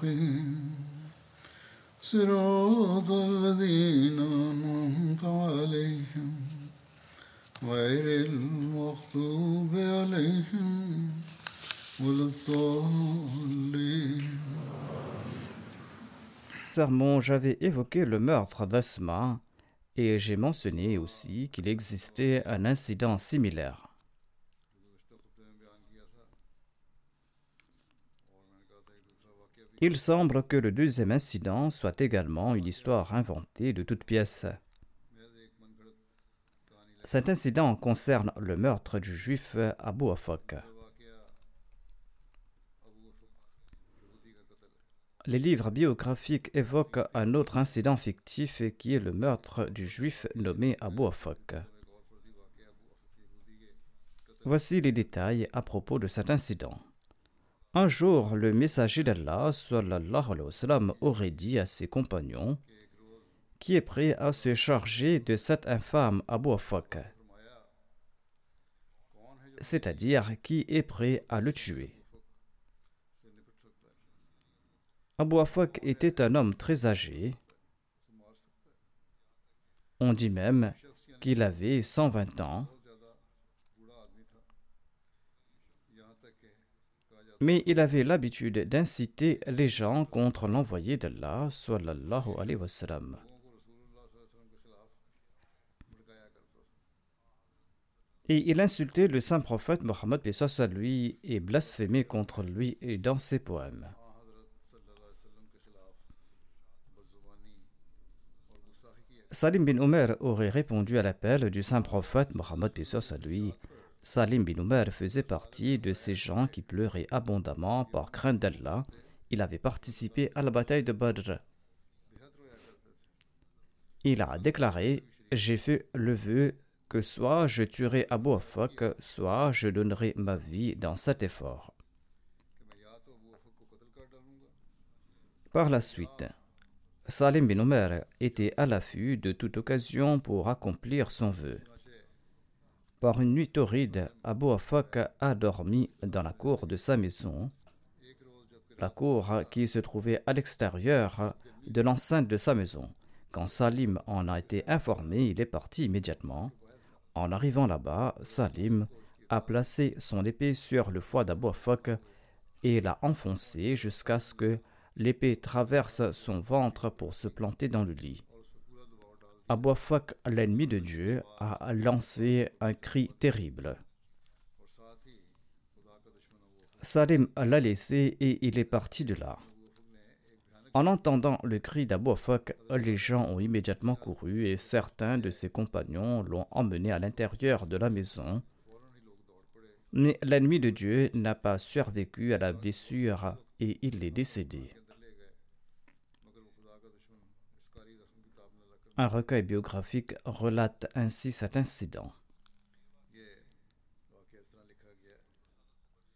المستقيم صراط الذين أنعمت عليهم غير المغضوب عليهم ولا الضالين Sermon, j'avais évoqué le meurtre d'Asma et j'ai mentionné aussi qu'il existait un incident similaire. Il semble que le deuxième incident soit également une histoire inventée de toutes pièces. Cet incident concerne le meurtre du juif Abu Afak. Les livres biographiques évoquent un autre incident fictif qui est le meurtre du juif nommé Abu Afak. Voici les détails à propos de cet incident. Un jour, le messager d'Allah sallallahu aurait dit à ses compagnons Qui est prêt à se charger de cet infâme Abu Afak? C'est-à-dire, qui est prêt à le tuer Abu Afak était un homme très âgé. On dit même qu'il avait 120 ans. Mais il avait l'habitude d'inciter les gens contre l'envoyé d'Allah, sallallahu alayhi wa sallam. Et il insultait le saint prophète Mohammed lui et blasphémait contre lui dans ses poèmes. Salim bin Omer aurait répondu à l'appel du saint prophète Mohammed lui. Salim bin Omer faisait partie de ces gens qui pleuraient abondamment par crainte d'Allah. Il avait participé à la bataille de Badr. Il a déclaré J'ai fait le vœu que soit je tuerai Abu Afak, soit je donnerai ma vie dans cet effort. Par la suite, Salim bin Omer était à l'affût de toute occasion pour accomplir son vœu. Par une nuit torride, Abu Afak a dormi dans la cour de sa maison, la cour qui se trouvait à l'extérieur de l'enceinte de sa maison. Quand Salim en a été informé, il est parti immédiatement. En arrivant là-bas, Salim a placé son épée sur le foie d'Abu Afak et l'a enfoncé jusqu'à ce que l'épée traverse son ventre pour se planter dans le lit. Abu Afak, l'ennemi de Dieu, a lancé un cri terrible. Salim l'a laissé et il est parti de là. En entendant le cri d'Abu Afak, les gens ont immédiatement couru et certains de ses compagnons l'ont emmené à l'intérieur de la maison. Mais l'ennemi de Dieu n'a pas survécu à la blessure et il est décédé. Un recueil biographique relate ainsi cet incident.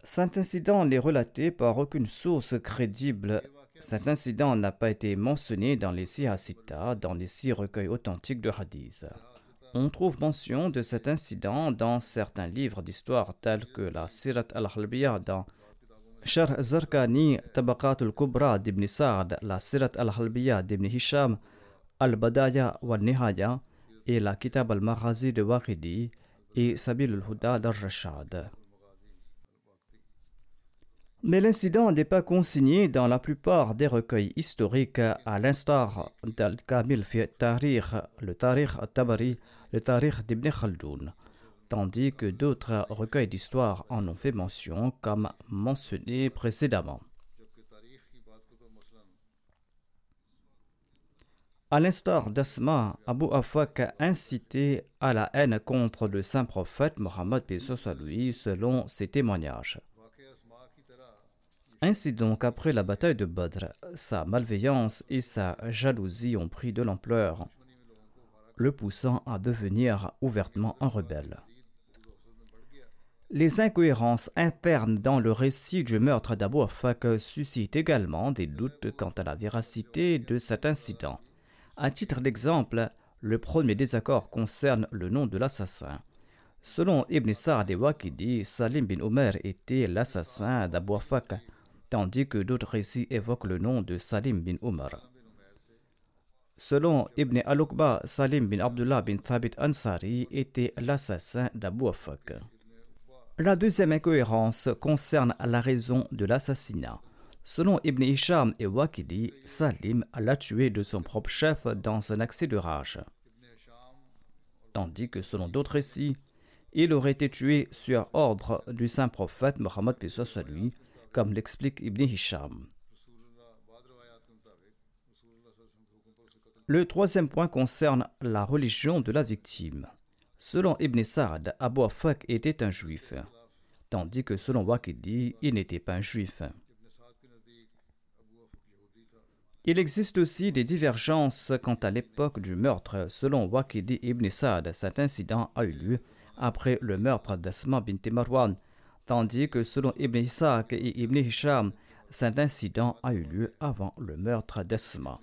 Cet incident n'est relaté par aucune source crédible. Cet incident n'a pas été mentionné dans les Sihasita, dans les six recueils authentiques de hadith. On trouve mention de cet incident dans certains livres d'histoire tels que la Sirat al-Halbiya dans Shar Zarkani Tabaqat al-Kubra d'Ibn Sa'd, la Sirat al-Halbiya d'Ibn Hisham, Al-Badaya wa Nihaya et la Kitab al-Maghazi de Waqidi et Sabil al-Huda d'Al-Rashad. Mais l'incident n'est pas consigné dans la plupart des recueils historiques, à l'instar d'Al-Kamil fi Tarikh, le Tarikh tabari le Tarikh d'Ibn Khaldoun, tandis que d'autres recueils d'histoire en ont fait mention, comme mentionné précédemment. À l'instar d'Asma, Abu Afak a incité à la haine contre le saint prophète Mohammed lui selon ses témoignages. Ainsi donc, après la bataille de Badr, sa malveillance et sa jalousie ont pris de l'ampleur, le poussant à devenir ouvertement un rebelle. Les incohérences internes dans le récit du meurtre d'Abu Afak suscitent également des doutes quant à la véracité de cet incident. À titre d'exemple, le premier désaccord concerne le nom de l'assassin. Selon Ibn Sa'd et Waqidi, Salim bin Omer était l'assassin d'Abu Afak, tandis que d'autres récits évoquent le nom de Salim bin Omar. Selon Ibn al-Uqba, Salim bin Abdullah bin Thabit Ansari était l'assassin d'Abu Afak. La deuxième incohérence concerne la raison de l'assassinat. Selon Ibn Hisham et Waqidi, Salim l'a tué de son propre chef dans un accès de rage. Tandis que selon d'autres récits, il aurait été tué sur ordre du saint prophète Mohammed lui, comme l'explique Ibn Hisham. Le troisième point concerne la religion de la victime. Selon Ibn Sa'd, Abu Afak était un juif, tandis que selon Waqidi, il n'était pas un juif. Il existe aussi des divergences quant à l'époque du meurtre. Selon Waqidi ibn Sa'd, cet incident a eu lieu après le meurtre d'Asma bint Marwan, tandis que selon Ibn Ishaq et Ibn Hisham, cet incident a eu lieu avant le meurtre d'Asma.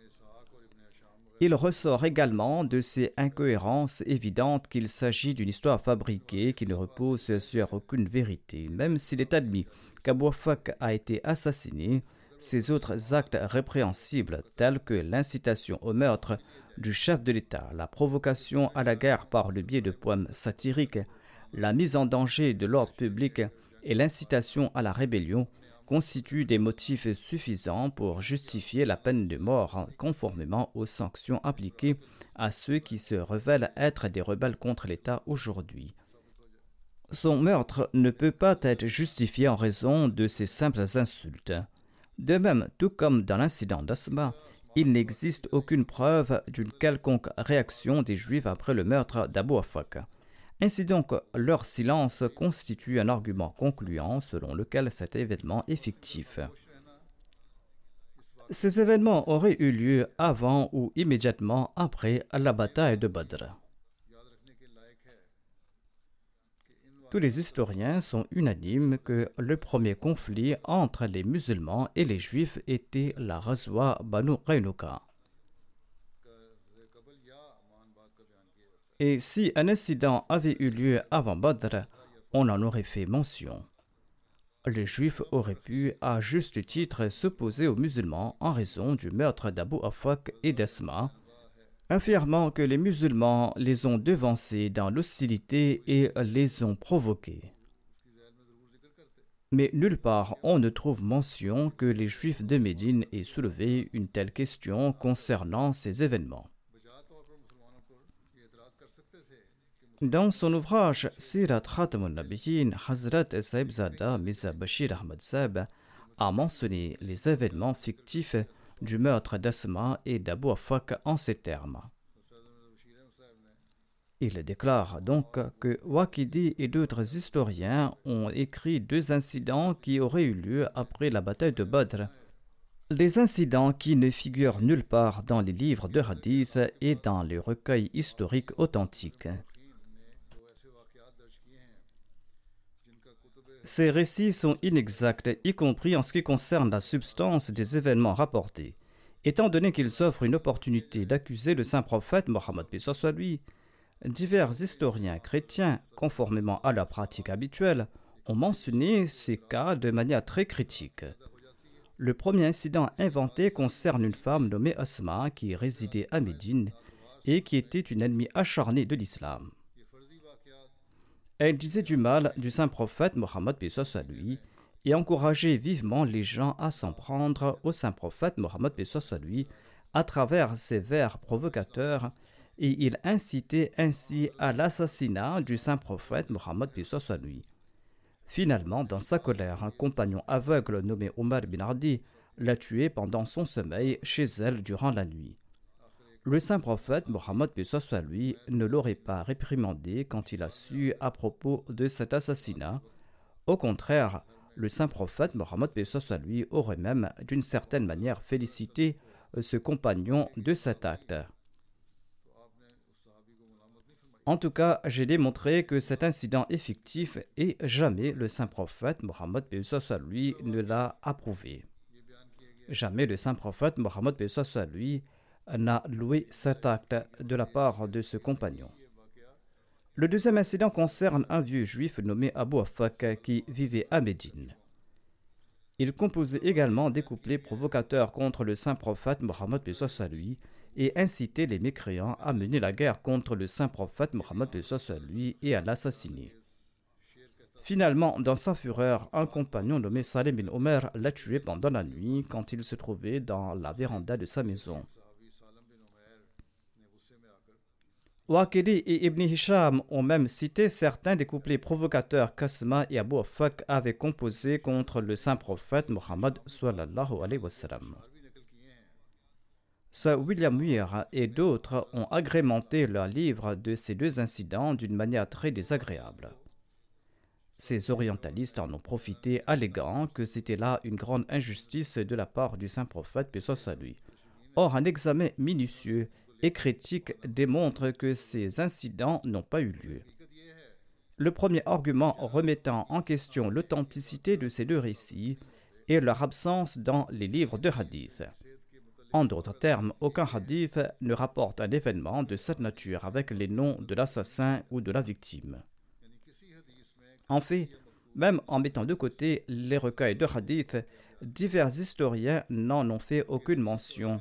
Il ressort également de ces incohérences évidentes qu'il s'agit d'une histoire fabriquée qui ne repose sur aucune vérité, même s'il est admis qu'Abou a été assassiné ces autres actes répréhensibles tels que l'incitation au meurtre du chef de l'État, la provocation à la guerre par le biais de poèmes satiriques, la mise en danger de l'ordre public et l'incitation à la rébellion constituent des motifs suffisants pour justifier la peine de mort conformément aux sanctions appliquées à ceux qui se révèlent être des rebelles contre l'État aujourd'hui. Son meurtre ne peut pas être justifié en raison de ces simples insultes. De même, tout comme dans l'incident d'Asma, il n'existe aucune preuve d'une quelconque réaction des Juifs après le meurtre d'Abu Afak. Ainsi donc, leur silence constitue un argument concluant selon lequel cet événement est fictif. Ces événements auraient eu lieu avant ou immédiatement après la bataille de Badr. Tous les historiens sont unanimes que le premier conflit entre les musulmans et les juifs était la Razwa Banu Qaynuka. Et si un incident avait eu lieu avant Badr, on en aurait fait mention. Les juifs auraient pu, à juste titre, s'opposer aux musulmans en raison du meurtre d'Abu Afak et d'Esma, affirmant que les musulmans les ont devancés dans l'hostilité et les ont provoqués. Mais nulle part on ne trouve mention que les Juifs de Médine aient soulevé une telle question concernant ces événements. Dans son ouvrage Sirat Khatamun Nabiyin, Hazrat Saibzada Miza Bashir Ahmad Saib a mentionné les événements fictifs du meurtre d'Asma et d'Abu Afak en ces termes. Il déclare donc que Waqidi et d'autres historiens ont écrit deux incidents qui auraient eu lieu après la bataille de Badr. Des incidents qui ne figurent nulle part dans les livres de hadith et dans les recueils historiques authentiques. Ces récits sont inexacts, y compris en ce qui concerne la substance des événements rapportés. Étant donné qu'ils offrent une opportunité d'accuser le saint prophète Mohammed soit lui, divers historiens chrétiens, conformément à la pratique habituelle, ont mentionné ces cas de manière très critique. Le premier incident inventé concerne une femme nommée Asma qui résidait à Médine et qui était une ennemie acharnée de l'islam. Elle disait du mal du saint prophète Mohammed lui et encourageait vivement les gens à s'en prendre au saint prophète Mohammed lui à travers ses vers provocateurs et il incitait ainsi à l'assassinat du saint prophète Mohammed lui. Finalement, dans sa colère, un compagnon aveugle nommé Omar bin Ardi l'a tué pendant son sommeil chez elle durant la nuit. Le saint prophète Mohammed lui ne l'aurait pas réprimandé quand il a su à propos de cet assassinat. Au contraire, le saint prophète Mohammed lui aurait même d'une certaine manière félicité ce compagnon de cet acte. En tout cas, j'ai démontré que cet incident est fictif et jamais le saint prophète Mohammed lui ne l'a approuvé. Jamais le saint prophète Mohammed lui n'a loué cet acte de la part de ce compagnon. Le deuxième incident concerne un vieux juif nommé Abu Afak qui vivait à Médine. Il composait également des couplets provocateurs contre le saint prophète Mohammed lui et incitait les mécréants à mener la guerre contre le saint prophète Mohammed lui et à l'assassiner. Finalement, dans sa fureur, un compagnon nommé Salim bin Omer l'a tué pendant la nuit quand il se trouvait dans la véranda de sa maison. Waqidi et Ibn Hisham ont même cité certains des couplets provocateurs qu'Asma et Abu Afak avaient composés contre le saint prophète sallam. Sir William Muir et d'autres ont agrémenté leur livre de ces deux incidents d'une manière très désagréable. Ces orientalistes en ont profité, alléguant que c'était là une grande injustice de la part du saint prophète, paix soit lui. Or, un examen minutieux et critique démontre que ces incidents n'ont pas eu lieu. Le premier argument remettant en question l'authenticité de ces deux récits est leur absence dans les livres de hadith. En d'autres termes, aucun hadith ne rapporte un événement de cette nature avec les noms de l'assassin ou de la victime. En fait, même en mettant de côté les recueils de hadith, divers historiens n'en ont fait aucune mention.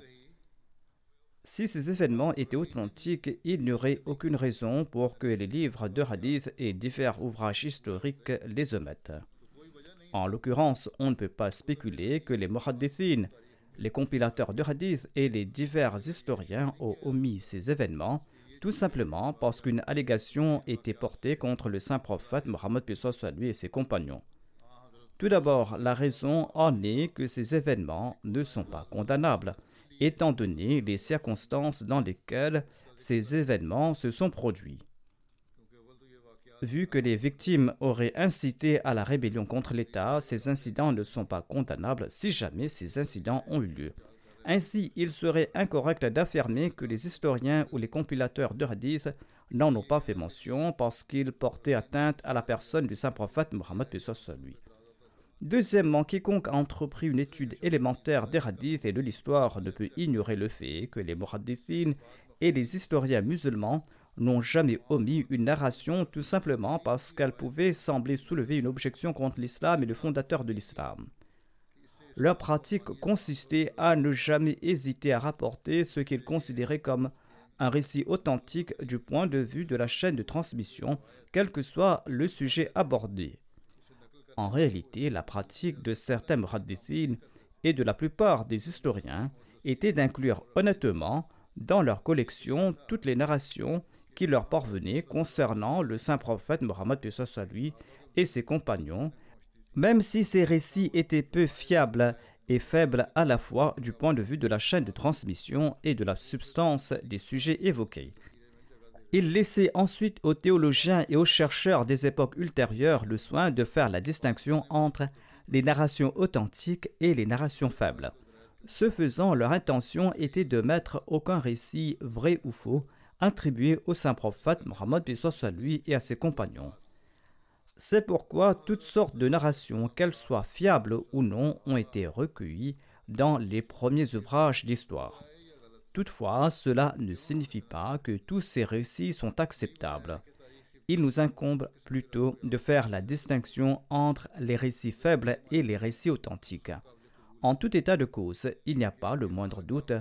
Si ces événements étaient authentiques, il n'y aurait aucune raison pour que les livres de hadith et divers ouvrages historiques les omettent. En l'occurrence, on ne peut pas spéculer que les muhaddithin les compilateurs de hadith et les divers historiens ont omis ces événements, tout simplement parce qu'une allégation était portée contre le saint prophète Mohammed lui et ses compagnons. Tout d'abord, la raison en est que ces événements ne sont pas condamnables, étant donné les circonstances dans lesquelles ces événements se sont produits vu que les victimes auraient incité à la rébellion contre l'État, ces incidents ne sont pas condamnables si jamais ces incidents ont eu lieu. Ainsi, il serait incorrect d'affirmer que les historiens ou les compilateurs de hadith n'en ont pas fait mention parce qu'ils portaient atteinte à la personne du saint prophète Mohammed lui. Deuxièmement, quiconque a entrepris une étude élémentaire des hadiths et de l'histoire ne peut ignorer le fait que les muhaddithines et les historiens musulmans n'ont jamais omis une narration tout simplement parce qu'elle pouvait sembler soulever une objection contre l'islam et le fondateur de l'islam. Leur pratique consistait à ne jamais hésiter à rapporter ce qu'ils considéraient comme un récit authentique du point de vue de la chaîne de transmission, quel que soit le sujet abordé. En réalité, la pratique de certains muhaddithines et de la plupart des historiens était d'inclure honnêtement dans leur collection toutes les narrations qui leur parvenait concernant le saint prophète Mohammed lui et ses compagnons, même si ces récits étaient peu fiables et faibles à la fois du point de vue de la chaîne de transmission et de la substance des sujets évoqués. Il laissait ensuite aux théologiens et aux chercheurs des époques ultérieures le soin de faire la distinction entre les narrations authentiques et les narrations faibles. Ce faisant, leur intention était de mettre aucun récit vrai ou faux attribué au saint prophète Mohammed soit lui et à ses compagnons. C'est pourquoi toutes sortes de narrations, qu'elles soient fiables ou non, ont été recueillies dans les premiers ouvrages d'histoire. Toutefois, cela ne signifie pas que tous ces récits sont acceptables. Il nous incombe plutôt de faire la distinction entre les récits faibles et les récits authentiques. En tout état de cause, il n'y a pas le moindre doute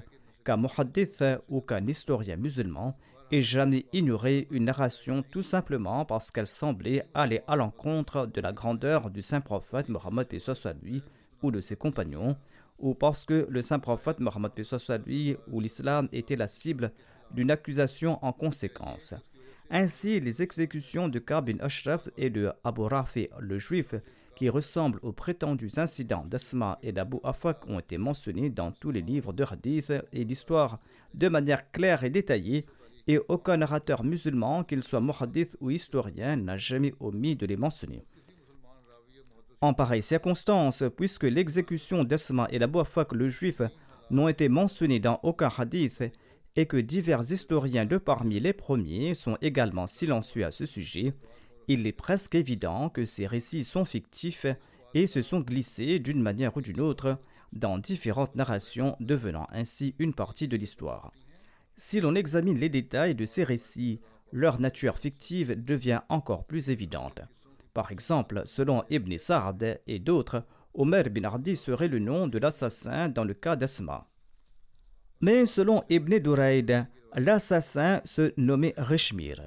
qu'un muhaddith ou qu'un historien musulman et jamais ignorer une narration tout simplement parce qu'elle semblait aller à l'encontre de la grandeur du saint prophète Mohammed lui ou de ses compagnons, ou parce que le saint prophète Mohammed lui ou l'islam était la cible d'une accusation en conséquence. Ainsi, les exécutions de Ka'b bin Ashraf et de Abu Rafi le juif, qui ressemblent aux prétendus incidents d'Asma et d'Abu Afak, ont été mentionnées dans tous les livres de hadith et d'histoire de manière claire et détaillée, et aucun narrateur musulman, qu'il soit muhaddith ou historien, n'a jamais omis de les mentionner. En pareille circonstance, puisque l'exécution d'Asma et d'Abu Afak le juif n'ont été mentionnées dans aucun hadith, et que divers historiens de parmi les premiers sont également silencieux à ce sujet, il est presque évident que ces récits sont fictifs et se sont glissés d'une manière ou d'une autre dans différentes narrations, devenant ainsi une partie de l'histoire. Si l'on examine les détails de ces récits, leur nature fictive devient encore plus évidente. Par exemple, selon Ibn Sa'd et d'autres, Omer bin Ardi serait le nom de l'assassin dans le cas d'Asma. Mais selon Ibn Durayd, l'assassin se nommait Rishmir.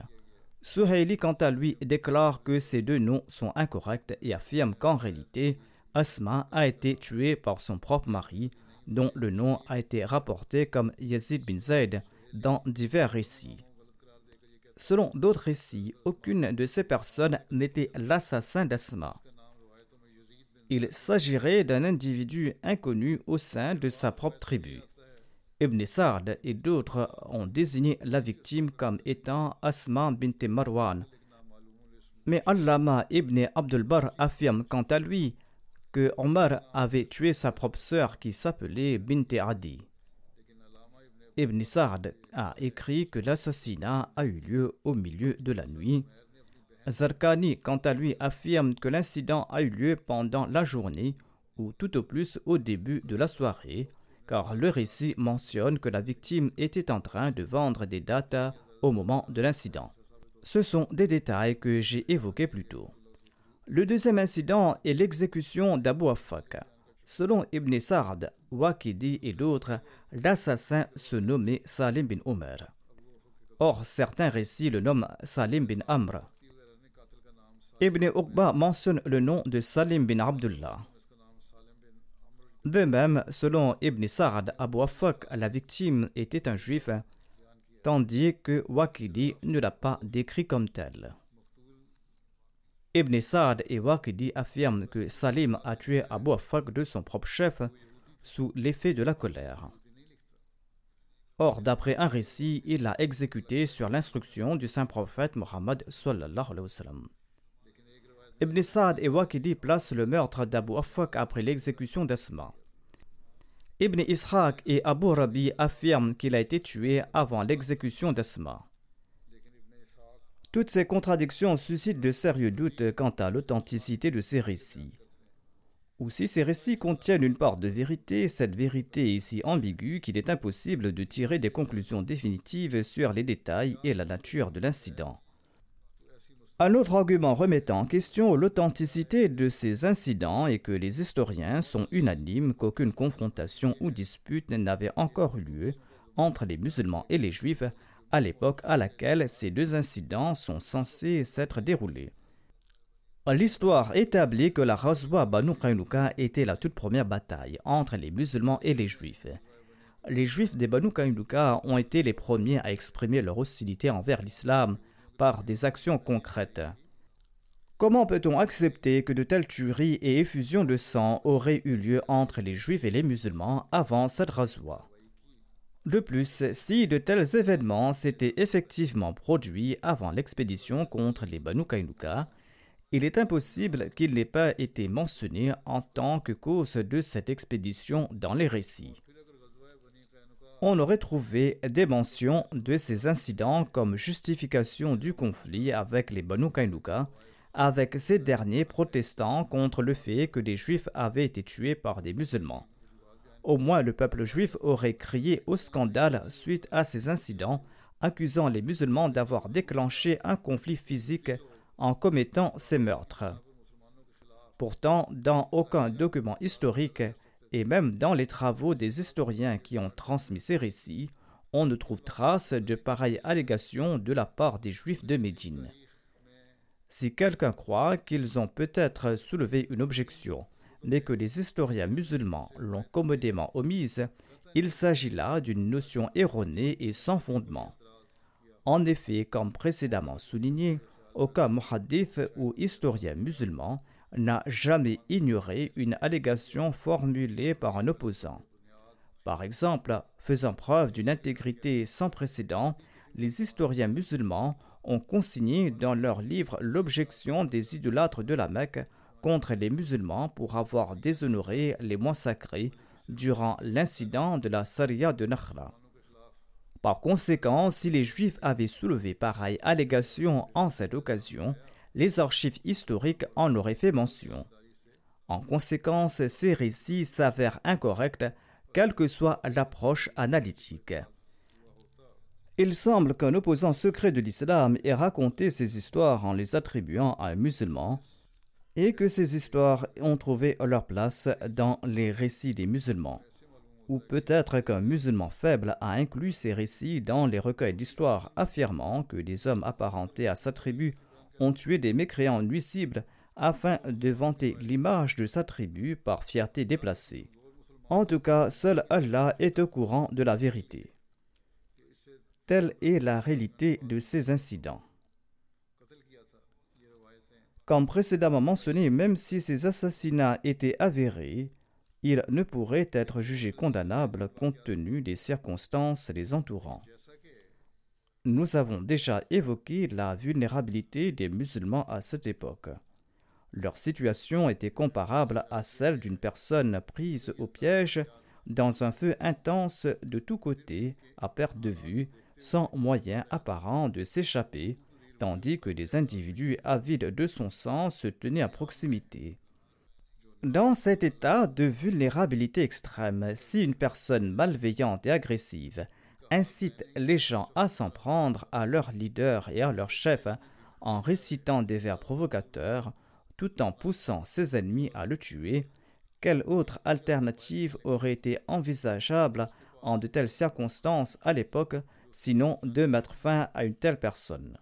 Suhaili, quant à lui, déclare que ces deux noms sont incorrects et affirme qu'en réalité, Asma a été tuée par son propre mari, dont le nom a été rapporté comme Yazid bin Zayd dans divers récits. Selon d'autres récits, aucune de ces personnes n'était l'assassin d'Asma. Il s'agirait d'un individu inconnu au sein de sa propre tribu. Ibn Sa'd et d'autres ont désigné la victime comme étant Asma bint Marwan. Mais Allama ibn Abdulbar affirme quant à lui que Omar avait tué sa propre sœur qui s'appelait Bint Adi. Ibn a écrit que l'assassinat a eu lieu au milieu de la nuit. Zarkani, quant à lui, affirme que l'incident a eu lieu pendant la journée ou tout au plus au début de la soirée car le récit mentionne que la victime était en train de vendre des dates au moment de l'incident. Ce sont des détails que j'ai évoqués plus tôt. Le deuxième incident est l'exécution d'Abu Afak. Selon Ibn Sa'd, Waqidi et d'autres, l'assassin se nommait Salim bin Omer. Or, certains récits le nomment Salim bin Amr. Ibn Uqba mentionne le nom de Salim bin Abdullah. De même, selon Ibn Sa'd, Abu Afak, la victime était un juif, tandis que Waqidi ne l'a pas décrit comme tel. Ibn Sa'd et Waqidi affirment que Salim a tué Abu Afak de son propre chef sous l'effet de la colère. Or, d'après un récit, il l'a exécuté sur l'instruction du saint prophète Mohammed. Ibn Sa'd et Waqidi placent le meurtre d'Abu Afak après l'exécution d'Asma. Ibn Ishaq et Abu Rabi affirment qu'il a été tué avant l'exécution d'Asma. Toutes ces contradictions suscitent de sérieux doutes quant à l'authenticité de ces récits. Ou si ces récits contiennent une part de vérité, cette vérité est si ambiguë qu'il est impossible de tirer des conclusions définitives sur les détails et la nature de l'incident. Un autre argument remettant en question l'authenticité de ces incidents est que les historiens sont unanimes qu'aucune confrontation ou dispute n'avait encore eu lieu entre les musulmans et les juifs à l'époque à laquelle ces deux incidents sont censés s'être déroulés. L'histoire établit que la Razwa Banu Qaynuka était la toute première bataille entre les musulmans et les juifs. Les juifs des Banu Qaynuka ont été les premiers à exprimer leur hostilité envers l'islam par des actions concrètes. Comment peut-on accepter que de telles tueries et effusions de sang auraient eu lieu entre les juifs et les musulmans avant cette razwa De plus, si de tels événements s'étaient effectivement produits avant l'expédition contre les Banu Kainuka, il est impossible qu'ils n'aient pas été mentionnés en tant que cause de cette expédition dans les récits on aurait trouvé des mentions de ces incidents comme justification du conflit avec les Banu Kainuka, avec ces derniers protestant contre le fait que des juifs avaient été tués par des musulmans. Au moins le peuple juif aurait crié au scandale suite à ces incidents, accusant les musulmans d'avoir déclenché un conflit physique en commettant ces meurtres. Pourtant, dans aucun document historique, et même dans les travaux des historiens qui ont transmis ces récits, on ne trouve trace de pareilles allégations de la part des Juifs de Médine. Si quelqu'un croit qu'ils ont peut-être soulevé une objection, mais que les historiens musulmans l'ont commodément omise, il s'agit là d'une notion erronée et sans fondement. En effet, comme précédemment souligné, aucun muhaddith ou historien musulman n'a jamais ignoré une allégation formulée par un opposant. Par exemple, faisant preuve d'une intégrité sans précédent, les historiens musulmans ont consigné dans leurs livres l'objection des idolâtres de la Mecque contre les musulmans pour avoir déshonoré les mois sacrés durant l'incident de la Saria de Nakhla. Par conséquent, si les Juifs avaient soulevé pareille allégation en cette occasion, les archives historiques en auraient fait mention. En conséquence, ces récits s'avèrent incorrects, quelle que soit l'approche analytique. Il semble qu'un opposant secret de l'islam ait raconté ces histoires en les attribuant à un musulman, et que ces histoires ont trouvé leur place dans les récits des musulmans. Ou peut-être qu'un musulman faible a inclus ces récits dans les recueils d'histoires affirmant que des hommes apparentés à sa tribu ont tué des mécréants nuisibles afin de vanter l'image de sa tribu par fierté déplacée. En tout cas, seul Allah est au courant de la vérité. Telle est la réalité de ces incidents. Comme précédemment mentionné, même si ces assassinats étaient avérés, ils ne pourraient être jugés condamnables compte tenu des circonstances les entourant. Nous avons déjà évoqué la vulnérabilité des musulmans à cette époque. Leur situation était comparable à celle d'une personne prise au piège dans un feu intense de tous côtés, à perte de vue, sans moyen apparent de s'échapper, tandis que des individus avides de son sang se tenaient à proximité. Dans cet état de vulnérabilité extrême, si une personne malveillante et agressive incite les gens à s'en prendre à leur leader et à leur chef en récitant des vers provocateurs, tout en poussant ses ennemis à le tuer, quelle autre alternative aurait été envisageable en de telles circonstances à l'époque, sinon de mettre fin à une telle personne?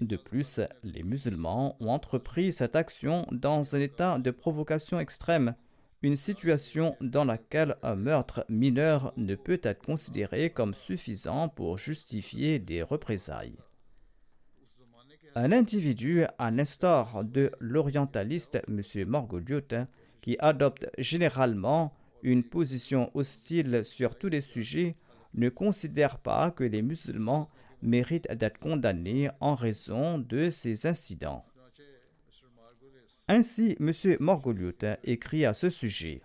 De plus, les musulmans ont entrepris cette action dans un état de provocation extrême, une situation dans laquelle un meurtre mineur ne peut être considéré comme suffisant pour justifier des représailles. Un individu, à l'instar de l'orientaliste M. Morgoliot, qui adopte généralement une position hostile sur tous les sujets, ne considère pas que les musulmans mérite d'être condamné en raison de ces incidents. Ainsi, M. Morgoliot écrit à ce sujet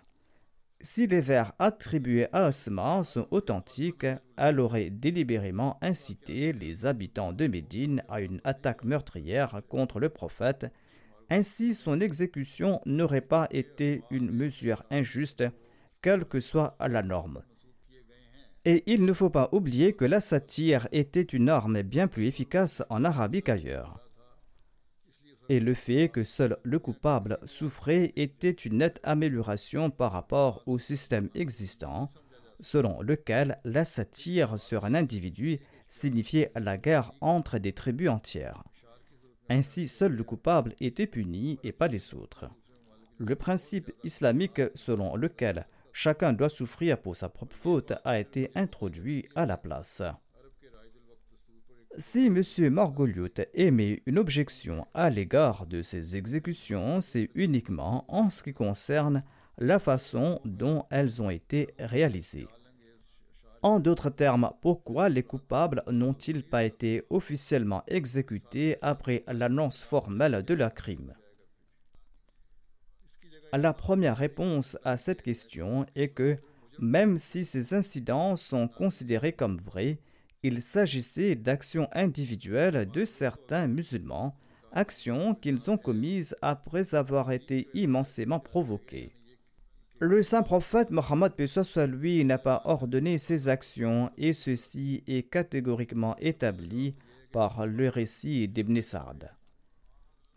Si les vers attribués à Asma sont authentiques, elle aurait délibérément incité les habitants de Médine à une attaque meurtrière contre le prophète. Ainsi, son exécution n'aurait pas été une mesure injuste, quelle que soit la norme. Et il ne faut pas oublier que la satire était une arme bien plus efficace en Arabie qu'ailleurs. Et le fait que seul le coupable souffrait était une nette amélioration par rapport au système existant, selon lequel la satire sur un individu signifiait la guerre entre des tribus entières. Ainsi, seul le coupable était puni et pas les autres. Le principe islamique selon lequel chacun doit souffrir pour sa propre faute a été introduit à la place. Si M. Margoliot émet une objection à l'égard de ces exécutions, c'est uniquement en ce qui concerne la façon dont elles ont été réalisées. En d'autres termes, pourquoi les coupables n'ont-ils pas été officiellement exécutés après l'annonce formelle de leur crime? La première réponse à cette question est que même si ces incidents sont considérés comme vrais, il s'agissait d'actions individuelles de certains musulmans, actions qu'ils ont commises après avoir été immensément provoqués. Le saint prophète Mohammed soit lui n'a pas ordonné ces actions et ceci est catégoriquement établi par le récit d'Ibn Sa'd.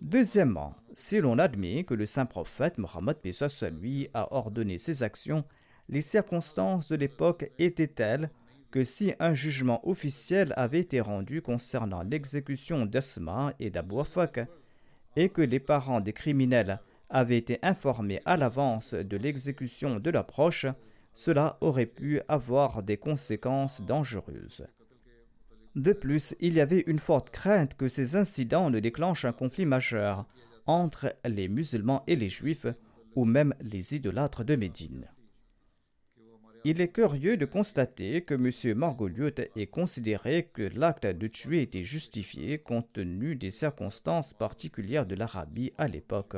Deuxièmement, si l'on admet que le saint prophète Mohammed lui a ordonné ces actions, les circonstances de l'époque étaient telles que si un jugement officiel avait été rendu concernant l'exécution d'Asma et d'Abou Afak, et que les parents des criminels avaient été informés à l'avance de l'exécution de leur proche, cela aurait pu avoir des conséquences dangereuses. De plus, il y avait une forte crainte que ces incidents ne déclenchent un conflit majeur entre les musulmans et les juifs, ou même les idolâtres de Médine. Il est curieux de constater que M. Margoliot ait considéré que l'acte de tuer était justifié compte tenu des circonstances particulières de l'Arabie à l'époque.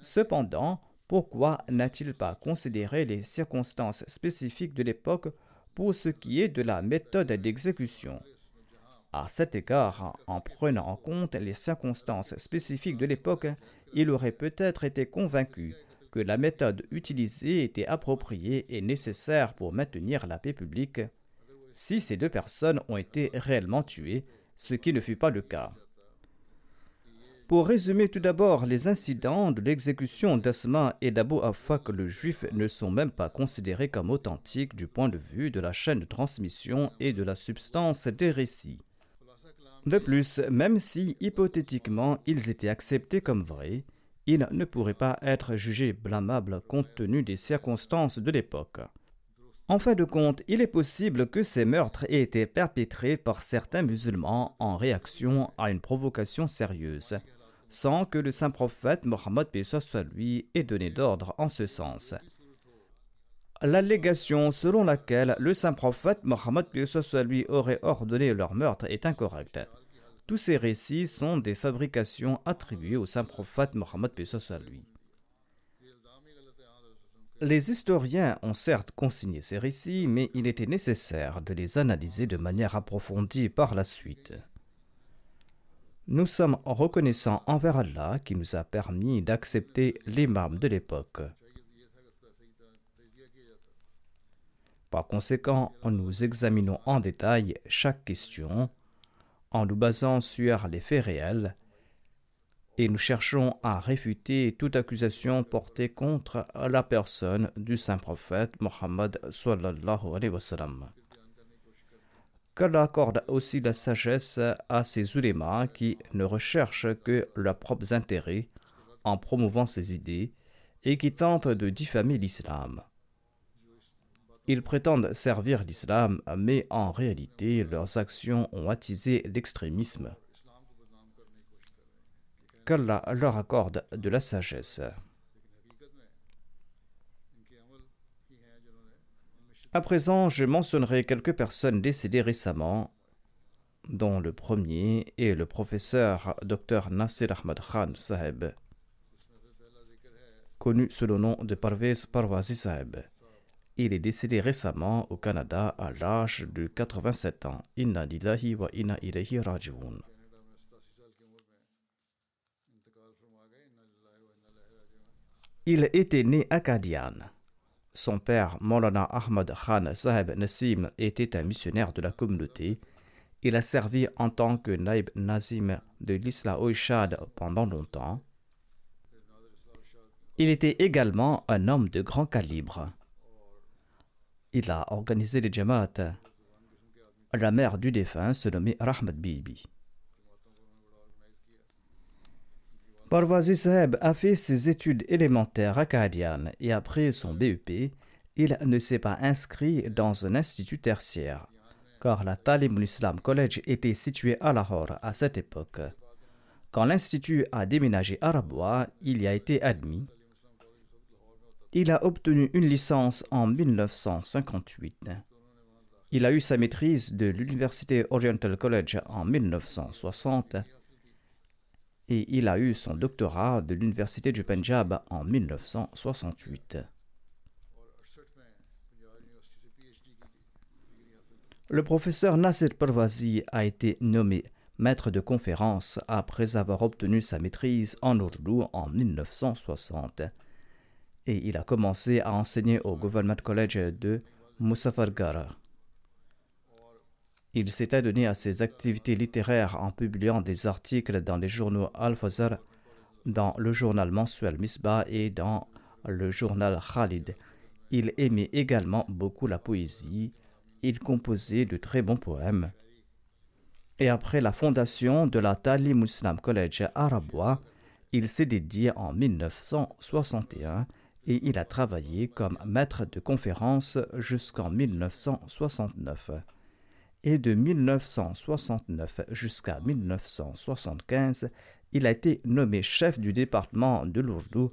Cependant, pourquoi n'a-t-il pas considéré les circonstances spécifiques de l'époque pour ce qui est de la méthode d'exécution? À cet égard, en prenant en compte les circonstances spécifiques de l'époque, il aurait peut-être été convaincu que la méthode utilisée était appropriée et nécessaire pour maintenir la paix publique si ces deux personnes ont été réellement tuées, ce qui ne fut pas le cas. Pour résumer tout d'abord, les incidents de l'exécution d'Asma et d'Abu Afak le juif ne sont même pas considérés comme authentiques du point de vue de la chaîne de transmission et de la substance des récits. De plus, même si hypothétiquement ils étaient acceptés comme vrais, il ne pourrait pas être jugé blâmable compte tenu des circonstances de l'époque. En fin de compte, il est possible que ces meurtres aient été perpétrés par certains musulmans en réaction à une provocation sérieuse, sans que le saint prophète Mohammed soit lui ait donné d'ordre en ce sens. L'allégation selon laquelle le saint prophète Mohammed lui aurait ordonné leur meurtre est incorrecte. Tous ces récits sont des fabrications attribuées au saint prophète Mohammed lui. Les historiens ont certes consigné ces récits, mais il était nécessaire de les analyser de manière approfondie par la suite. Nous sommes reconnaissants envers Allah qui nous a permis d'accepter l'imam de l'époque. Par conséquent, nous examinons en détail chaque question en nous basant sur les faits réels et nous cherchons à réfuter toute accusation portée contre la personne du saint prophète Mohammed sallallahu alayhi accorde aussi la sagesse à ces ulémas qui ne recherchent que leurs propres intérêts en promouvant ces idées et qui tentent de diffamer l'islam. Ils prétendent servir l'islam, mais en réalité, leurs actions ont attisé l'extrémisme. Qu'Allah leur accorde de la sagesse. À présent, je mentionnerai quelques personnes décédées récemment, dont le premier est le professeur Dr Nasir Ahmad Khan Saheb, connu sous le nom de Parvez Parwazi Saheb. Il est décédé récemment au Canada à l'âge de 87 ans. Inna lillahi wa inna ilayhi. Il était né à Kadian. Son père, Maulana Ahmad Khan Saheb Nassim, était un missionnaire de la communauté. Il a servi en tant que Naib Nazim de l'Isla Oishad pendant longtemps. Il était également un homme de grand calibre il a organisé les Jamaat. La mère du défunt se nommait Rahmat Bibi. Parvazi Saheb a fait ses études élémentaires à Kadian et après son BEP, il ne s'est pas inscrit dans un institut tertiaire, car la Talim Islam College était située à Lahore à cette époque. Quand l'institut a déménagé à Rabois, il y a été admis il a obtenu une licence en 1958. Il a eu sa maîtrise de l'Université Oriental College en 1960 et il a eu son doctorat de l'Université du Punjab en 1968. Le professeur Nasser Parvazi a été nommé maître de conférence après avoir obtenu sa maîtrise en Urdu en 1960 et il a commencé à enseigner au Government College de Muzaffargarh. Il s'est adonné à ses activités littéraires en publiant des articles dans les journaux Al-Fazar, dans le journal mensuel Misbah et dans le journal Khalid. Il aimait également beaucoup la poésie il composait de très bons poèmes. Et après la fondation de la Talim Muslim College à il s'est dédié en 1961 et il a travaillé comme maître de conférence jusqu'en 1969. Et de 1969 jusqu'à 1975, il a été nommé chef du département de l'Ourdou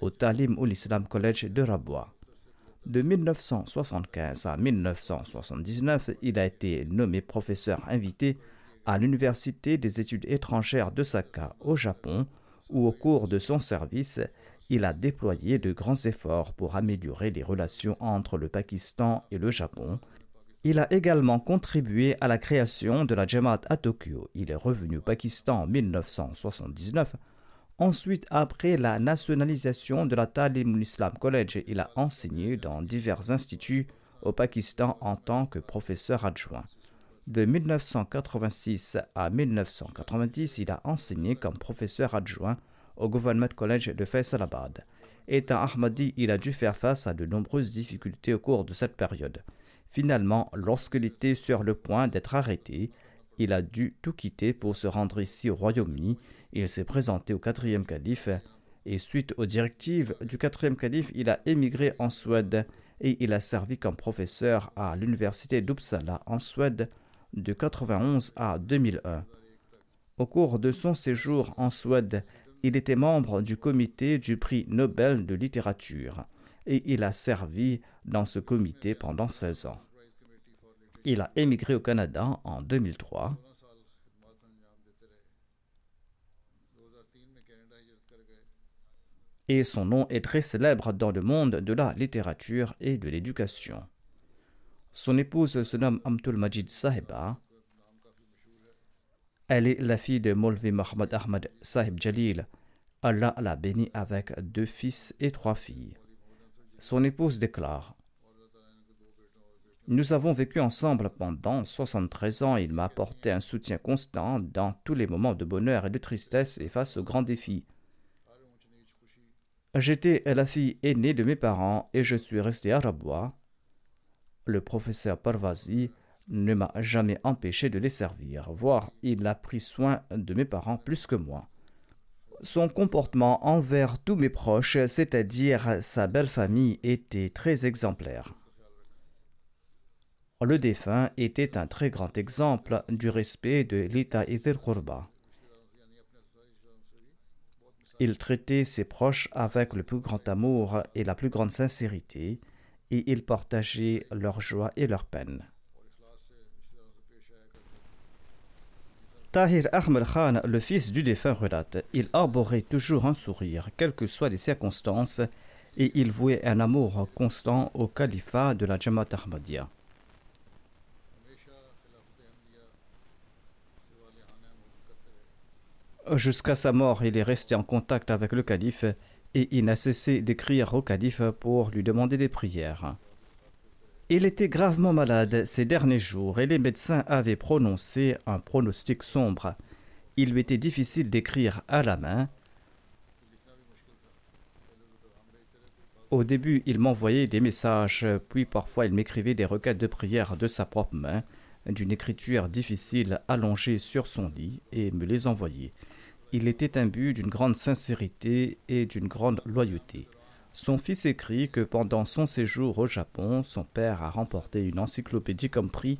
au Talim ul Islam College de Rabois. De 1975 à 1979, il a été nommé professeur invité à l'Université des études étrangères de Saka au Japon, où au cours de son service, il a déployé de grands efforts pour améliorer les relations entre le Pakistan et le Japon. Il a également contribué à la création de la Jamaat à Tokyo. Il est revenu au Pakistan en 1979. Ensuite, après la nationalisation de la Talim Islam College, il a enseigné dans divers instituts au Pakistan en tant que professeur adjoint. De 1986 à 1990, il a enseigné comme professeur adjoint au Government College de Faisalabad. Étant Ahmadi, il a dû faire face à de nombreuses difficultés au cours de cette période. Finalement, lorsqu'il était sur le point d'être arrêté, il a dû tout quitter pour se rendre ici au Royaume-Uni. Il s'est présenté au quatrième calife et suite aux directives du quatrième calife, il a émigré en Suède et il a servi comme professeur à l'université d'Uppsala en Suède de 91 à 2001. Au cours de son séjour en Suède, il était membre du comité du prix Nobel de littérature et il a servi dans ce comité pendant 16 ans. Il a émigré au Canada en 2003. Et son nom est très célèbre dans le monde de la littérature et de l'éducation. Son épouse se nomme Amtul Majid Sahiba elle est la fille de Molvi Mohamed Ahmad Sahib Jalil. Allah l'a bénie avec deux fils et trois filles. Son épouse déclare Nous avons vécu ensemble pendant 73 ans. Il m'a apporté un soutien constant dans tous les moments de bonheur et de tristesse et face aux grands défis. J'étais la fille aînée de mes parents et je suis resté à Rabois. Le professeur Parvazi ne m'a jamais empêché de les servir, voire il a pris soin de mes parents plus que moi. Son comportement envers tous mes proches, c'est-à-dire sa belle famille, était très exemplaire. Le défunt était un très grand exemple du respect de l'État Idil Khurba. Il traitait ses proches avec le plus grand amour et la plus grande sincérité, et il partageait leur joie et leur peine. Tahir Ahmed Khan, le fils du défunt, relate Il arborait toujours un sourire, quelles que soient les circonstances, et il vouait un amour constant au califat de la Jamaat Ahmadiyya. Jusqu'à sa mort, il est resté en contact avec le calife et il n'a cessé d'écrire au calife pour lui demander des prières. Il était gravement malade ces derniers jours et les médecins avaient prononcé un pronostic sombre. Il lui était difficile d'écrire à la main. Au début, il m'envoyait des messages, puis parfois il m'écrivait des requêtes de prière de sa propre main, d'une écriture difficile allongée sur son lit, et me les envoyait. Il était imbu d'une grande sincérité et d'une grande loyauté. Son fils écrit que pendant son séjour au Japon, son père a remporté une encyclopédie comme prix,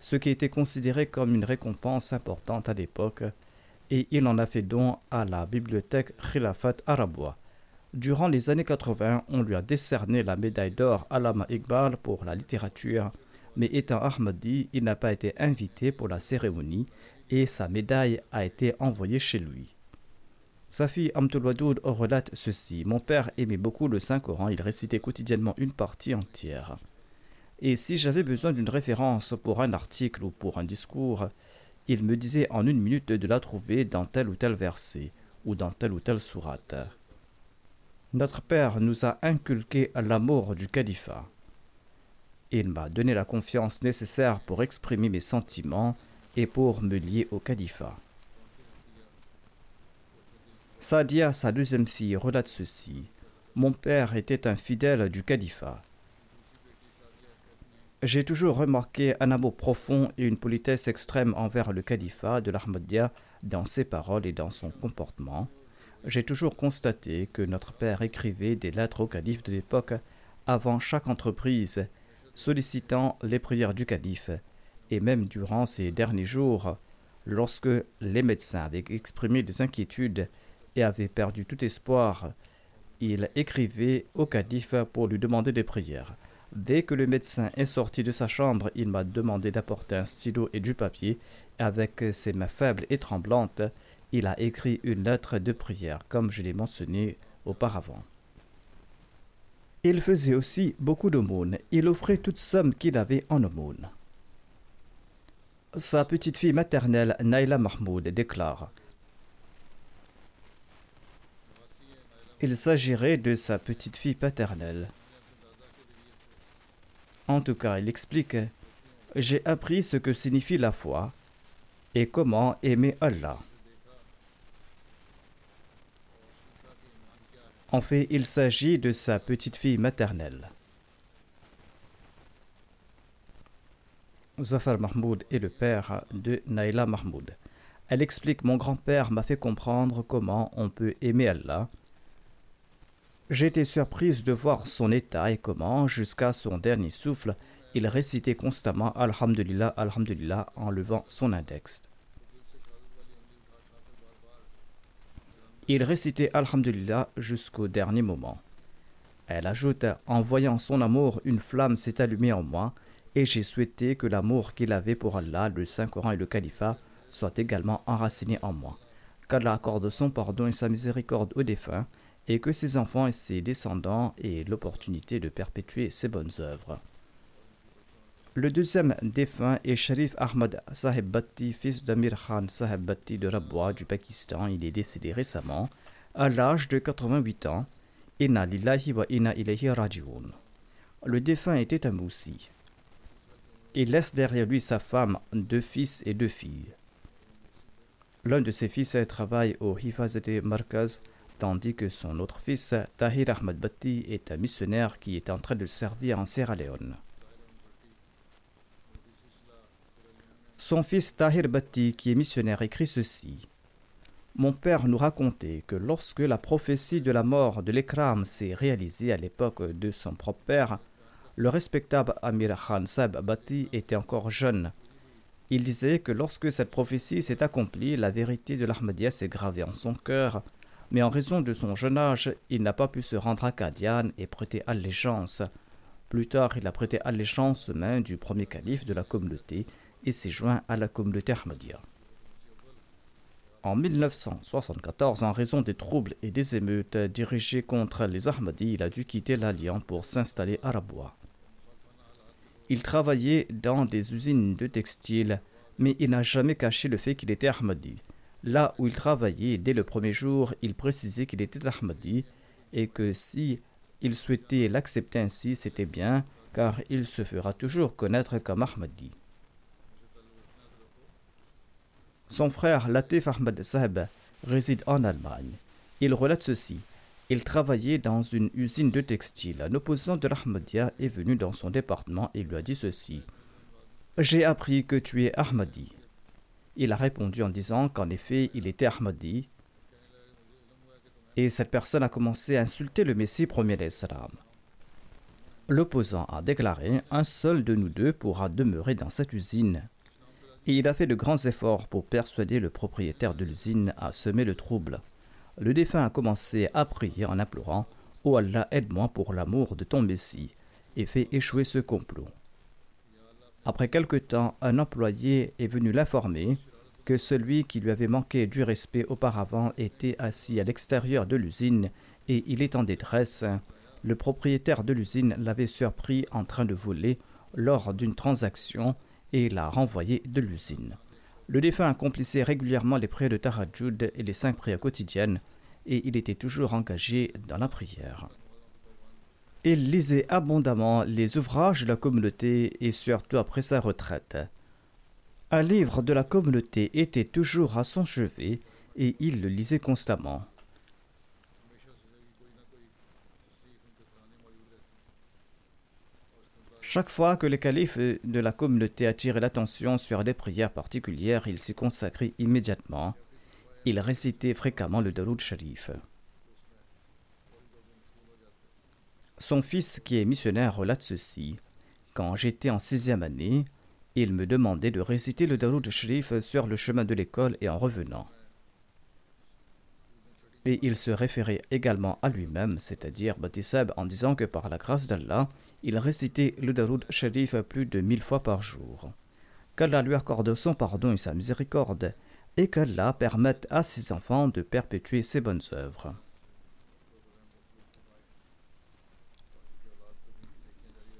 ce qui était considéré comme une récompense importante à l'époque, et il en a fait don à la bibliothèque Khilafat Arabois. Durant les années 80, on lui a décerné la médaille d'or Alama Iqbal pour la littérature, mais étant Ahmadi, il n'a pas été invité pour la cérémonie et sa médaille a été envoyée chez lui. Sa fille Amtul relate ceci Mon père aimait beaucoup le Saint-Coran, il récitait quotidiennement une partie entière. Et si j'avais besoin d'une référence pour un article ou pour un discours, il me disait en une minute de la trouver dans tel ou tel verset ou dans telle ou telle sourate. Notre Père nous a inculqué l'amour du califat. Il m'a donné la confiance nécessaire pour exprimer mes sentiments et pour me lier au califat. Sadia, sa deuxième fille, relate ceci. Mon père était un fidèle du califat. J'ai toujours remarqué un amour profond et une politesse extrême envers le califat de l'Ahmadiyya dans ses paroles et dans son comportement. J'ai toujours constaté que notre père écrivait des lettres au calife de l'époque avant chaque entreprise, sollicitant les prières du calife, et même durant ces derniers jours, lorsque les médecins avaient exprimé des inquiétudes et avaient perdu tout espoir, il écrivait au calife pour lui demander des prières. Dès que le médecin est sorti de sa chambre, il m'a demandé d'apporter un stylo et du papier. Avec ses mains faibles et tremblantes, il a écrit une lettre de prière, comme je l'ai mentionné auparavant. Il faisait aussi beaucoup d'aumônes. Il offrait toute somme qu'il avait en aumône. Sa petite fille maternelle, Naila Mahmoud, déclare Il s'agirait de sa petite fille paternelle. En tout cas, il explique J'ai appris ce que signifie la foi et comment aimer Allah. En fait, il s'agit de sa petite fille maternelle. Zafar Mahmoud est le père de Naila Mahmoud. Elle explique Mon grand-père m'a fait comprendre comment on peut aimer Allah été surprise de voir son état et comment, jusqu'à son dernier souffle, il récitait constamment Alhamdulillah, Alhamdulillah en levant son index. Il récitait Alhamdulillah jusqu'au dernier moment. Elle ajoute En voyant son amour, une flamme s'est allumée en moi, et j'ai souhaité que l'amour qu'il avait pour Allah, le Saint-Coran et le Califat soit également enraciné en moi. Qu'Allah accorde son pardon et sa miséricorde aux défunts, et que ses enfants et ses descendants aient l'opportunité de perpétuer ses bonnes œuvres. Le deuxième défunt est Sharif Ahmad Sahib Bhatti, fils d'Amir Khan Sahib Bhatti de Rabwa du Pakistan. Il est décédé récemment, à l'âge de 88 ans. Wa. Le défunt était un moussi. Il laisse derrière lui sa femme, deux fils et deux filles. L'un de ses fils travaille au Hifazete Markaz tandis que son autre fils, Tahir Ahmad Bhatti, est un missionnaire qui est en train de servir en Sierra Leone. Son fils Tahir Bhatti, qui est missionnaire, écrit ceci. Mon père nous racontait que lorsque la prophétie de la mort de l'Ekram s'est réalisée à l'époque de son propre père, le respectable Amir Khan Sab Bhatti était encore jeune. Il disait que lorsque cette prophétie s'est accomplie, la vérité de l'Ahmadiyya s'est gravée en son cœur mais en raison de son jeune âge, il n'a pas pu se rendre à Kadian et prêter allégeance. Plus tard, il a prêté allégeance aux mains du premier calife de la communauté et s'est joint à la communauté Ahmadiyya. En 1974, en raison des troubles et des émeutes dirigées contre les Ahmadis, il a dû quitter l'Alliance pour s'installer à Raboua. Il travaillait dans des usines de textiles, mais il n'a jamais caché le fait qu'il était Ahmadi. Là où il travaillait, dès le premier jour, il précisait qu'il était Ahmadi et que si il souhaitait l'accepter ainsi, c'était bien, car il se fera toujours connaître comme Ahmadi. Son frère Latif Ahmad Saheb réside en Allemagne. Il relate ceci. Il travaillait dans une usine de textile. Un opposant de l'Ahmadiyya est venu dans son département et lui a dit ceci. J'ai appris que tu es Ahmadi. Il a répondu en disant qu'en effet il était Ahmadi. Et cette personne a commencé à insulter le Messie premier d'Islam. L'opposant a déclaré Un seul de nous deux pourra demeurer dans cette usine. Et il a fait de grands efforts pour persuader le propriétaire de l'usine à semer le trouble. Le défunt a commencé à prier en implorant Oh Allah, aide-moi pour l'amour de ton Messie, et fait échouer ce complot. Après quelque temps, un employé est venu l'informer que celui qui lui avait manqué du respect auparavant était assis à l'extérieur de l'usine et il est en détresse. Le propriétaire de l'usine l'avait surpris en train de voler lors d'une transaction et l'a renvoyé de l'usine. Le défunt accomplissait régulièrement les prières de Tarajud et les cinq prières quotidiennes et il était toujours engagé dans la prière. Il lisait abondamment les ouvrages de la communauté et surtout après sa retraite. Un livre de la communauté était toujours à son chevet et il le lisait constamment. Chaque fois que le calife de la communauté attirait l'attention sur des prières particulières, il s'y consacrait immédiatement. Il récitait fréquemment le Daroud Sharif. Son fils, qui est missionnaire, relate ceci. Quand j'étais en sixième année, il me demandait de réciter le Daroud Sharif sur le chemin de l'école et en revenant. Et il se référait également à lui-même, c'est-à-dire Batisab, en disant que par la grâce d'Allah, il récitait le Daroud Sharif plus de mille fois par jour. Qu'Allah lui accorde son pardon et sa miséricorde, et qu'Allah permette à ses enfants de perpétuer ses bonnes œuvres.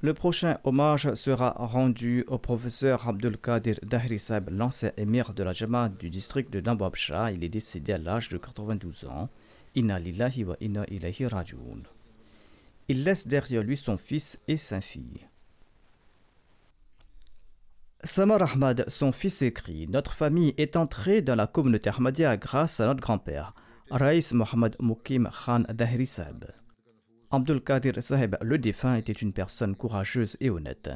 Le prochain hommage sera rendu au professeur Abdul Qadir Dahri l'ancien émir de la Jamaat du district de Nababsha. Il est décédé à l'âge de 92 ans. Inna lillahi wa inna ilayhi rajoun. Il laisse derrière lui son fils et sa fille. Samar Ahmad, son fils, écrit Notre famille est entrée dans la communauté Ahmadiyya grâce à notre grand-père, Raïs Mohamed Mukim Khan Dahri Abdul Qadir Saheb, le défunt, était une personne courageuse et honnête.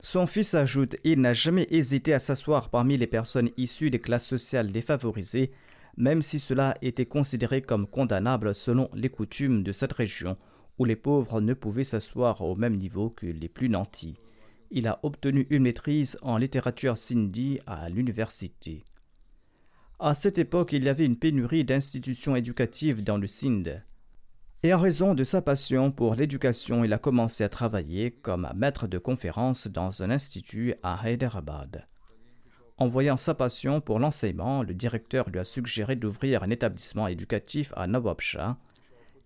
Son fils ajoute Il n'a jamais hésité à s'asseoir parmi les personnes issues des classes sociales défavorisées, même si cela était considéré comme condamnable selon les coutumes de cette région, où les pauvres ne pouvaient s'asseoir au même niveau que les plus nantis. Il a obtenu une maîtrise en littérature sindhi à l'université. À cette époque, il y avait une pénurie d'institutions éducatives dans le Sindh. Et en raison de sa passion pour l'éducation, il a commencé à travailler comme maître de conférences dans un institut à Hyderabad. En voyant sa passion pour l'enseignement, le directeur lui a suggéré d'ouvrir un établissement éducatif à Nawabshah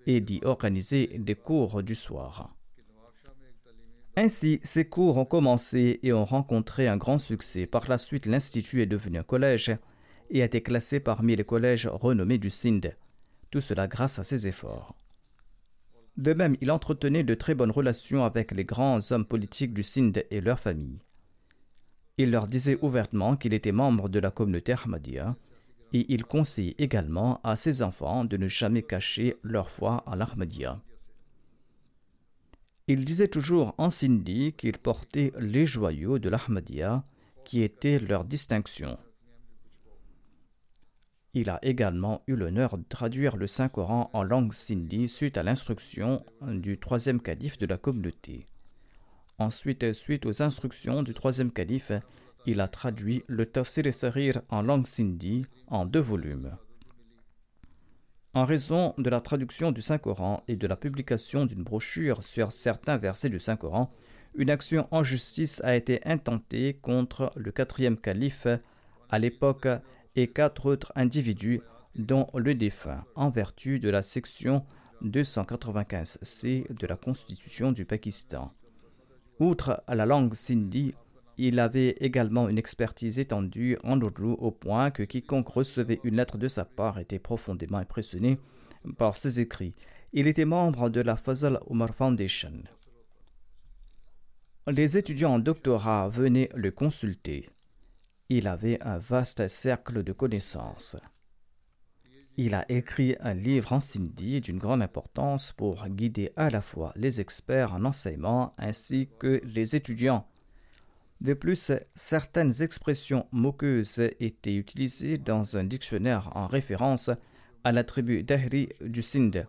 et d'y organiser des cours du soir. Ainsi, ces cours ont commencé et ont rencontré un grand succès. Par la suite, l'institut est devenu un collège et a été classé parmi les collèges renommés du Sindh. Tout cela grâce à ses efforts. De même, il entretenait de très bonnes relations avec les grands hommes politiques du Sindh et leurs familles. Il leur disait ouvertement qu'il était membre de la communauté Ahmadiyya et il conseillait également à ses enfants de ne jamais cacher leur foi à l'Ahmadiyya. Il disait toujours en Sindhi qu'il portait les joyaux de l'Ahmadiyya qui étaient leur distinction. Il a également eu l'honneur de traduire le Saint-Coran en langue sindhi suite à l'instruction du troisième calife de la communauté. Ensuite, suite aux instructions du troisième calife, il a traduit le Tafsir et Sarir en langue sindhi en deux volumes. En raison de la traduction du Saint-Coran et de la publication d'une brochure sur certains versets du Saint-Coran, une action en justice a été intentée contre le quatrième calife à l'époque et quatre autres individus, dont le défunt, en vertu de la section 295C de la Constitution du Pakistan. Outre la langue sindhi, il avait également une expertise étendue en ourdou au point que quiconque recevait une lettre de sa part était profondément impressionné par ses écrits. Il était membre de la Fazal Omar Foundation. Les étudiants en doctorat venaient le consulter. Il avait un vaste cercle de connaissances. Il a écrit un livre en sindhi d'une grande importance pour guider à la fois les experts en enseignement ainsi que les étudiants. De plus, certaines expressions moqueuses étaient utilisées dans un dictionnaire en référence à la tribu d'Ahri du Sindh.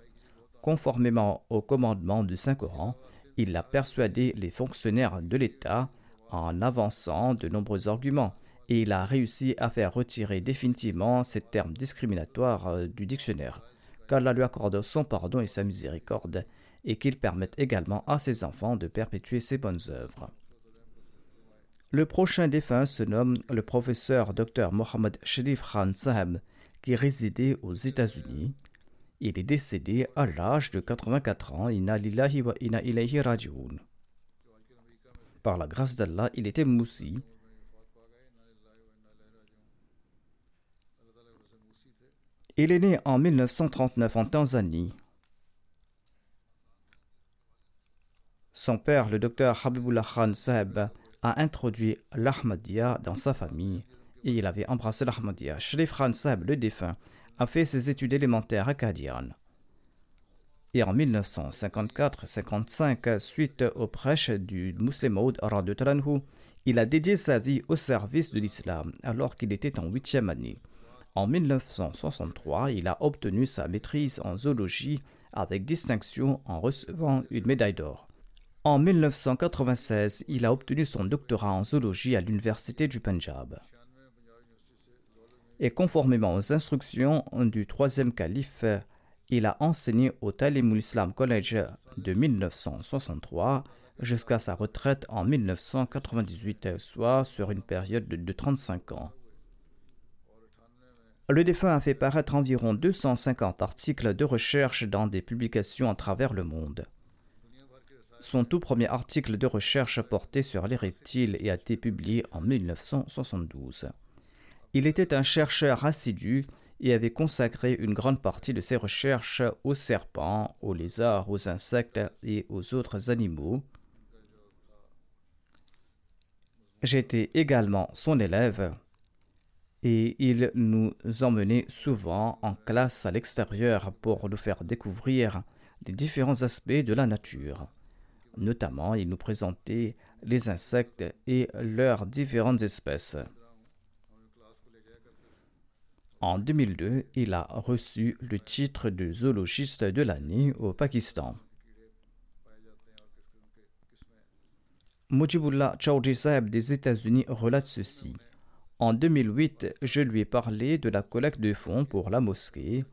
Conformément au commandement du Saint-Coran, il a persuadé les fonctionnaires de l'État en avançant de nombreux arguments et il a réussi à faire retirer définitivement ces termes discriminatoires euh, du dictionnaire, qu'Allah lui accorde son pardon et sa miséricorde, et qu'il permette également à ses enfants de perpétuer ses bonnes œuvres. Le prochain défunt se nomme le professeur Dr Mohamed Sharif Khan Saheb, qui résidait aux États-Unis. Il est décédé à l'âge de 84 ans. Inna lillahi wa inna ilayhi. Par la grâce d'Allah, il était moussi, Il est né en 1939 en Tanzanie. Son père, le docteur Habibullah Khan Saheb, a introduit l'Ahmadiyya dans sa famille et il avait embrassé l'Ahmadiyya. Sharif Khan Saheb, le défunt, a fait ses études élémentaires à Kadian. Et en 1954-55, suite aux prêches du Muslim Maud il a dédié sa vie au service de l'islam alors qu'il était en huitième année. En 1963, il a obtenu sa maîtrise en zoologie avec distinction en recevant une médaille d'or. En 1996, il a obtenu son doctorat en zoologie à l'université du Punjab. Et conformément aux instructions du troisième calife, il a enseigné au Talimul Islam College de 1963 jusqu'à sa retraite en 1998, soit sur une période de 35 ans. Le défunt a fait paraître environ 250 articles de recherche dans des publications à travers le monde. Son tout premier article de recherche portait sur les reptiles et a été publié en 1972. Il était un chercheur assidu et avait consacré une grande partie de ses recherches aux serpents, aux lézards, aux insectes et aux autres animaux. J'étais également son élève et il nous emmenait souvent en classe à l'extérieur pour nous faire découvrir les différents aspects de la nature. Notamment, il nous présentait les insectes et leurs différentes espèces. En 2002, il a reçu le titre de zoologiste de l'année au Pakistan. Mujibullah Chaudhry des États-Unis relate ceci. En 2008, je lui ai parlé de la collecte de fonds pour la mosquée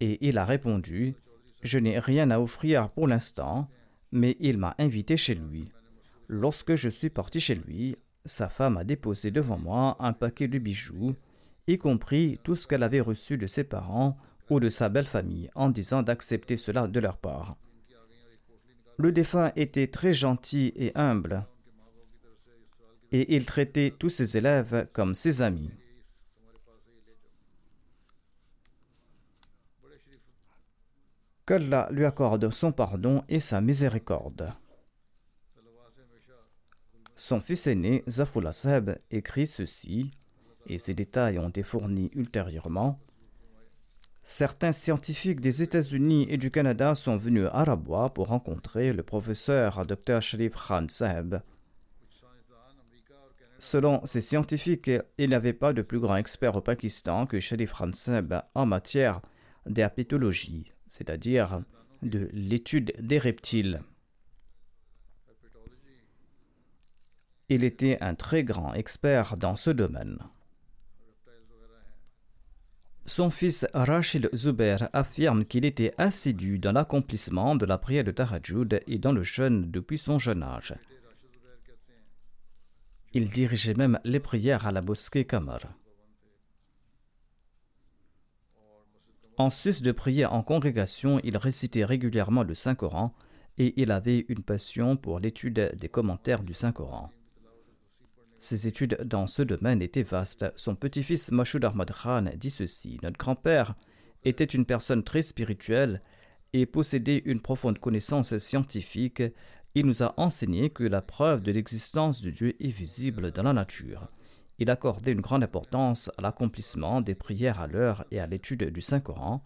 et il a répondu Je n'ai rien à offrir pour l'instant, mais il m'a invité chez lui. Lorsque je suis parti chez lui, sa femme a déposé devant moi un paquet de bijoux, y compris tout ce qu'elle avait reçu de ses parents ou de sa belle famille, en disant d'accepter cela de leur part. Le défunt était très gentil et humble et il traitait tous ses élèves comme ses amis. Qu'Allah lui accorde son pardon et sa miséricorde. Son fils aîné, Zafullah écrit ceci, et ces détails ont été fournis ultérieurement. Certains scientifiques des États-Unis et du Canada sont venus à Rabwa pour rencontrer le professeur Dr. Sharif Khan Seb Selon ces scientifiques, il n'y avait pas de plus grand expert au Pakistan que Sharif Ranseb en matière d'herpétologie, c'est-à-dire de l'étude des reptiles. Il était un très grand expert dans ce domaine. Son fils Rachid Zubair affirme qu'il était assidu dans l'accomplissement de la prière de Tahajjud et dans le jeûne depuis son jeune âge. Il dirigeait même les prières à la mosquée Kamar. En sus de prier en congrégation, il récitait régulièrement le Saint-Coran et il avait une passion pour l'étude des commentaires du Saint-Coran. Ses études dans ce domaine étaient vastes. Son petit-fils Mashoud Ahmad Khan dit ceci Notre grand-père était une personne très spirituelle et possédait une profonde connaissance scientifique il nous a enseigné que la preuve de l'existence de Dieu est visible dans la nature. Il accordait une grande importance à l'accomplissement des prières à l'heure et à l'étude du Saint-Coran.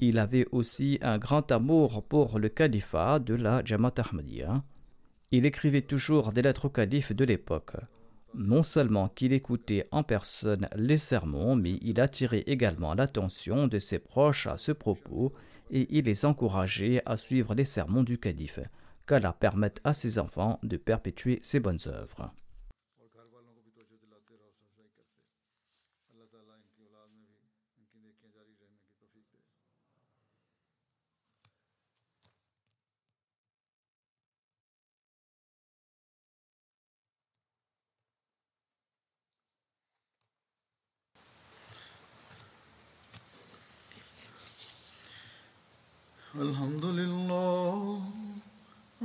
Il avait aussi un grand amour pour le califat de la Jamaat Ahmadiyya. Il écrivait toujours des lettres au calife de l'époque. Non seulement qu'il écoutait en personne les sermons, mais il attirait également l'attention de ses proches à ce propos et il les encourageait à suivre les sermons du calife qu'Allah permette à ses enfants de perpétuer ses bonnes œuvres. Alhamdulillah.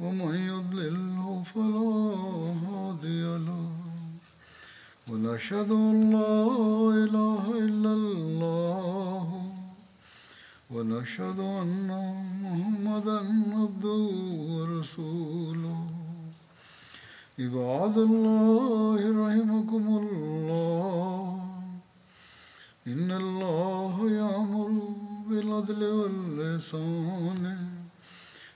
ومن يضلله فلا هادي له. ونشهد أن لا إله إلا الله. ونشهد أن محمدا عبده ورسوله. عباد الله رحمكم الله. إن الله يأمر بالعدل واللسان